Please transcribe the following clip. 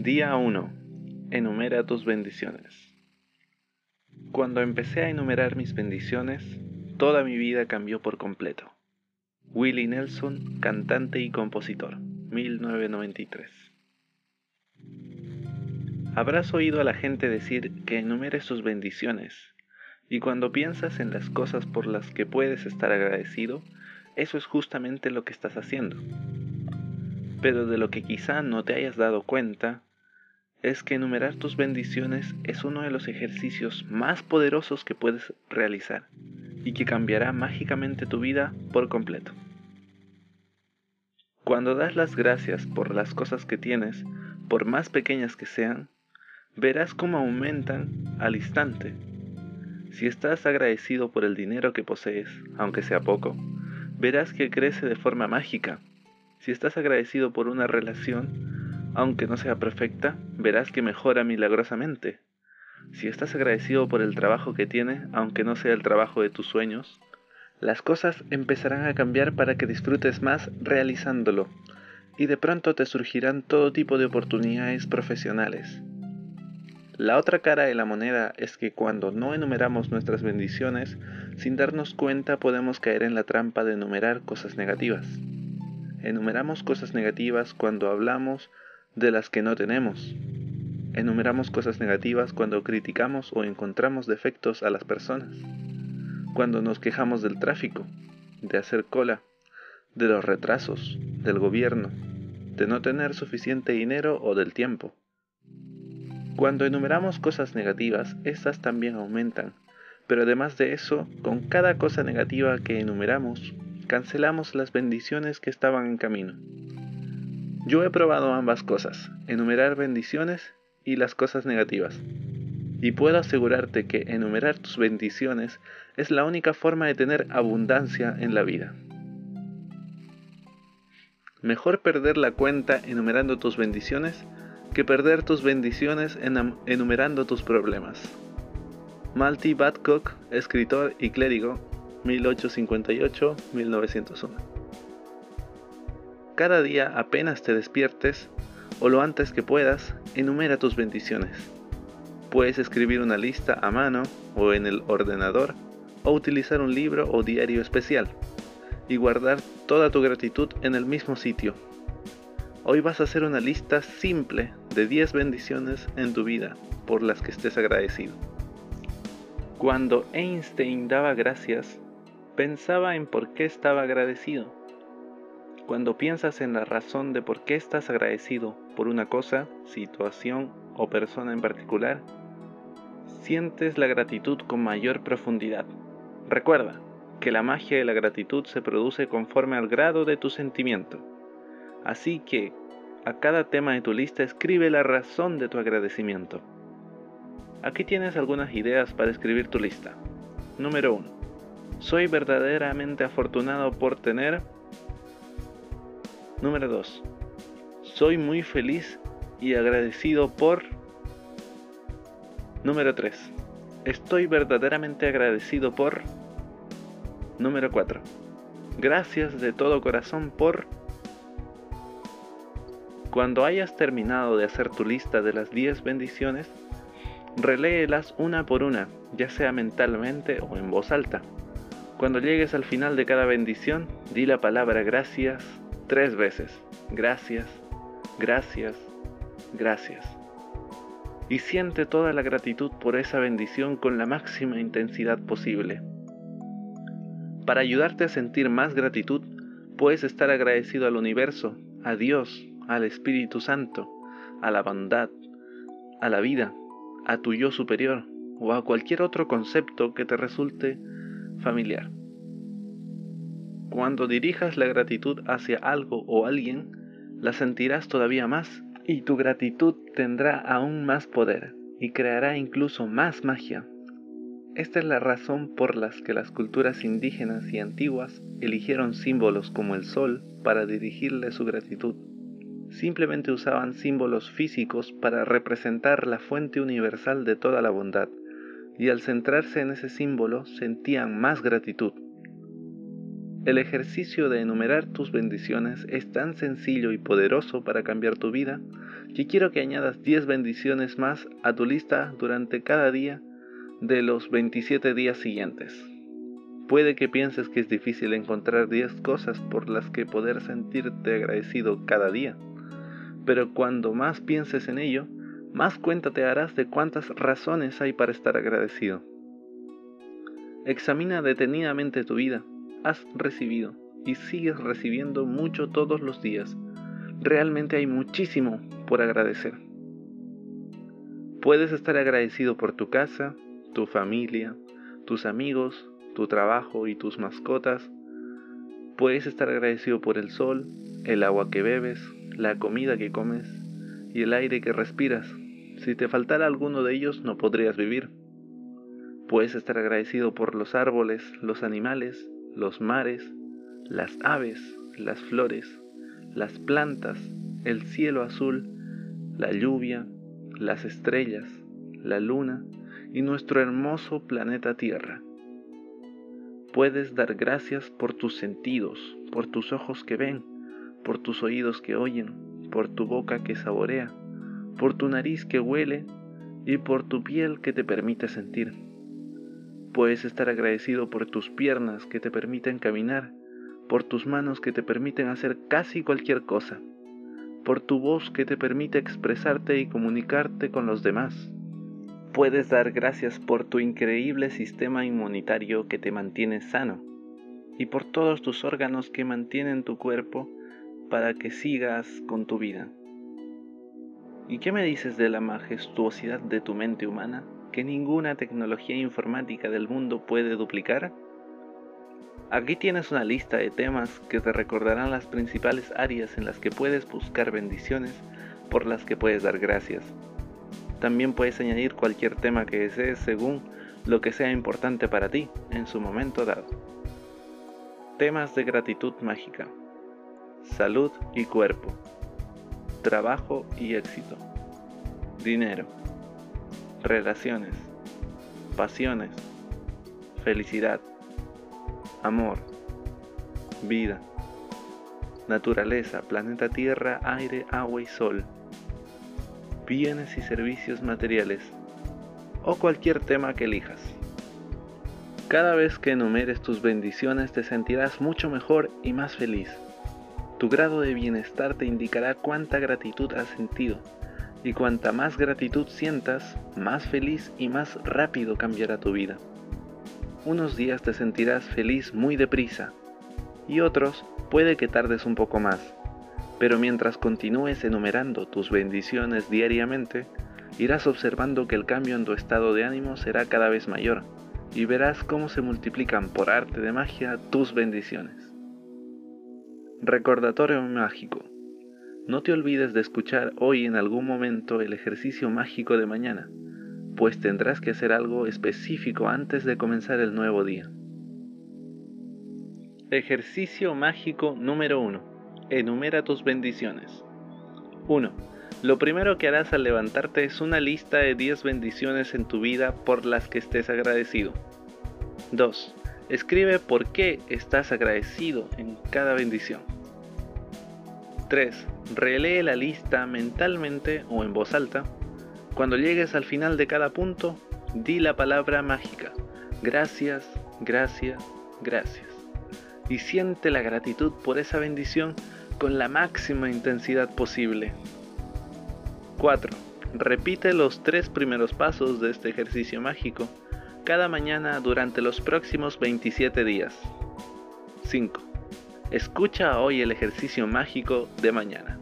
Día 1. Enumera tus bendiciones. Cuando empecé a enumerar mis bendiciones, toda mi vida cambió por completo. Willie Nelson, cantante y compositor, 1993. Habrás oído a la gente decir que enumeres sus bendiciones, y cuando piensas en las cosas por las que puedes estar agradecido, eso es justamente lo que estás haciendo. Pero de lo que quizá no te hayas dado cuenta es que enumerar tus bendiciones es uno de los ejercicios más poderosos que puedes realizar y que cambiará mágicamente tu vida por completo. Cuando das las gracias por las cosas que tienes, por más pequeñas que sean, verás cómo aumentan al instante. Si estás agradecido por el dinero que posees, aunque sea poco, verás que crece de forma mágica. Si estás agradecido por una relación, aunque no sea perfecta, verás que mejora milagrosamente. Si estás agradecido por el trabajo que tiene, aunque no sea el trabajo de tus sueños, las cosas empezarán a cambiar para que disfrutes más realizándolo, y de pronto te surgirán todo tipo de oportunidades profesionales. La otra cara de la moneda es que cuando no enumeramos nuestras bendiciones, sin darnos cuenta podemos caer en la trampa de enumerar cosas negativas. Enumeramos cosas negativas cuando hablamos de las que no tenemos. Enumeramos cosas negativas cuando criticamos o encontramos defectos a las personas. Cuando nos quejamos del tráfico, de hacer cola, de los retrasos, del gobierno, de no tener suficiente dinero o del tiempo. Cuando enumeramos cosas negativas, estas también aumentan, pero además de eso, con cada cosa negativa que enumeramos, cancelamos las bendiciones que estaban en camino. Yo he probado ambas cosas, enumerar bendiciones y las cosas negativas. Y puedo asegurarte que enumerar tus bendiciones es la única forma de tener abundancia en la vida. Mejor perder la cuenta enumerando tus bendiciones que perder tus bendiciones enumerando tus problemas. Malty Badcock, escritor y clérigo, 1858-1901. Cada día apenas te despiertes, o lo antes que puedas, enumera tus bendiciones. Puedes escribir una lista a mano o en el ordenador, o utilizar un libro o diario especial, y guardar toda tu gratitud en el mismo sitio Hoy vas a hacer una lista simple de 10 bendiciones en tu vida por las que estés agradecido. Cuando Einstein daba gracias, pensaba en por qué estaba agradecido. Cuando piensas en la razón de por qué estás agradecido por una cosa, situación o persona en particular, sientes la gratitud con mayor profundidad. Recuerda que la magia de la gratitud se produce conforme al grado de tu sentimiento. Así que a cada tema de tu lista escribe la razón de tu agradecimiento. Aquí tienes algunas ideas para escribir tu lista. Número 1. Soy verdaderamente afortunado por tener... Número 2. Soy muy feliz y agradecido por... Número 3. Estoy verdaderamente agradecido por... Número 4. Gracias de todo corazón por... Cuando hayas terminado de hacer tu lista de las 10 bendiciones, reléelas una por una, ya sea mentalmente o en voz alta. Cuando llegues al final de cada bendición, di la palabra gracias tres veces. Gracias, gracias, gracias. Y siente toda la gratitud por esa bendición con la máxima intensidad posible. Para ayudarte a sentir más gratitud, puedes estar agradecido al universo, a Dios, al Espíritu Santo, a la bondad, a la vida, a tu yo superior o a cualquier otro concepto que te resulte familiar. Cuando dirijas la gratitud hacia algo o alguien, la sentirás todavía más y tu gratitud tendrá aún más poder y creará incluso más magia. Esta es la razón por la que las culturas indígenas y antiguas eligieron símbolos como el sol para dirigirle su gratitud simplemente usaban símbolos físicos para representar la fuente universal de toda la bondad, y al centrarse en ese símbolo sentían más gratitud. El ejercicio de enumerar tus bendiciones es tan sencillo y poderoso para cambiar tu vida que quiero que añadas 10 bendiciones más a tu lista durante cada día de los 27 días siguientes. Puede que pienses que es difícil encontrar 10 cosas por las que poder sentirte agradecido cada día, pero cuando más pienses en ello, más cuenta te harás de cuántas razones hay para estar agradecido. Examina detenidamente tu vida. Has recibido y sigues recibiendo mucho todos los días. Realmente hay muchísimo por agradecer. Puedes estar agradecido por tu casa, tu familia, tus amigos, tu trabajo y tus mascotas. Puedes estar agradecido por el sol, el agua que bebes, la comida que comes y el aire que respiras. Si te faltara alguno de ellos no podrías vivir. Puedes estar agradecido por los árboles, los animales, los mares, las aves, las flores, las plantas, el cielo azul, la lluvia, las estrellas, la luna y nuestro hermoso planeta Tierra. Puedes dar gracias por tus sentidos, por tus ojos que ven, por tus oídos que oyen, por tu boca que saborea, por tu nariz que huele y por tu piel que te permite sentir. Puedes estar agradecido por tus piernas que te permiten caminar por tus manos que te permiten hacer casi cualquier cosa, por tu voz que te permite expresarte y comunicarte con los demás. Puedes dar gracias por tu increíble sistema inmunitario que te mantiene sano y por todos tus órganos que mantienen tu cuerpo para que sigas con tu vida. ¿Y qué me dices de la majestuosidad de tu mente humana que ninguna tecnología informática del mundo puede duplicar? Aquí tienes una lista de temas que te recordarán las principales áreas en las que puedes buscar bendiciones por las que puedes dar gracias. También puedes añadir cualquier tema que desees según lo que sea importante para ti en su momento dado. Temas de gratitud mágica. Salud y cuerpo. Trabajo y éxito. Dinero. Relaciones. Pasiones. Felicidad amor, vida, naturaleza, planeta Tierra, aire, agua y sol, bienes y servicios materiales, o cualquier tema que elijas. Cada vez que enumeres tus bendiciones te sentirás mucho mejor y más feliz. Tu grado de bienestar te indicará cuánta gratitud has sentido, y cuanta más gratitud sientas, más feliz y más rápido cambiará tu vida. Unos días te sentirás feliz muy deprisa y otros puede que tardes un poco más. Pero mientras continúes enumerando tus bendiciones diariamente, irás observando que el cambio en tu estado de ánimo será cada vez mayor y verás cómo se multiplican por arte de magia tus bendiciones. Recordatorio mágico. No te olvides de escuchar hoy en algún momento el ejercicio mágico de mañana pues tendrás que hacer algo específico antes de comenzar el nuevo día. Ejercicio mágico número 1. Enumera tus bendiciones. 1. Lo primero que harás al levantarte es una lista de 10 bendiciones en tu vida por las que estés agradecido. 2. Escribe por qué estás agradecido en cada bendición. 3. Relee la lista mentalmente o en voz alta cuando llegues al final de cada punto, di la palabra mágica. Gracias, gracias, gracias. Y siente la gratitud por esa bendición con la máxima intensidad posible. 4. Repite los tres primeros pasos de este ejercicio mágico cada mañana durante los próximos 27 días. 5. Escucha hoy el ejercicio mágico de mañana.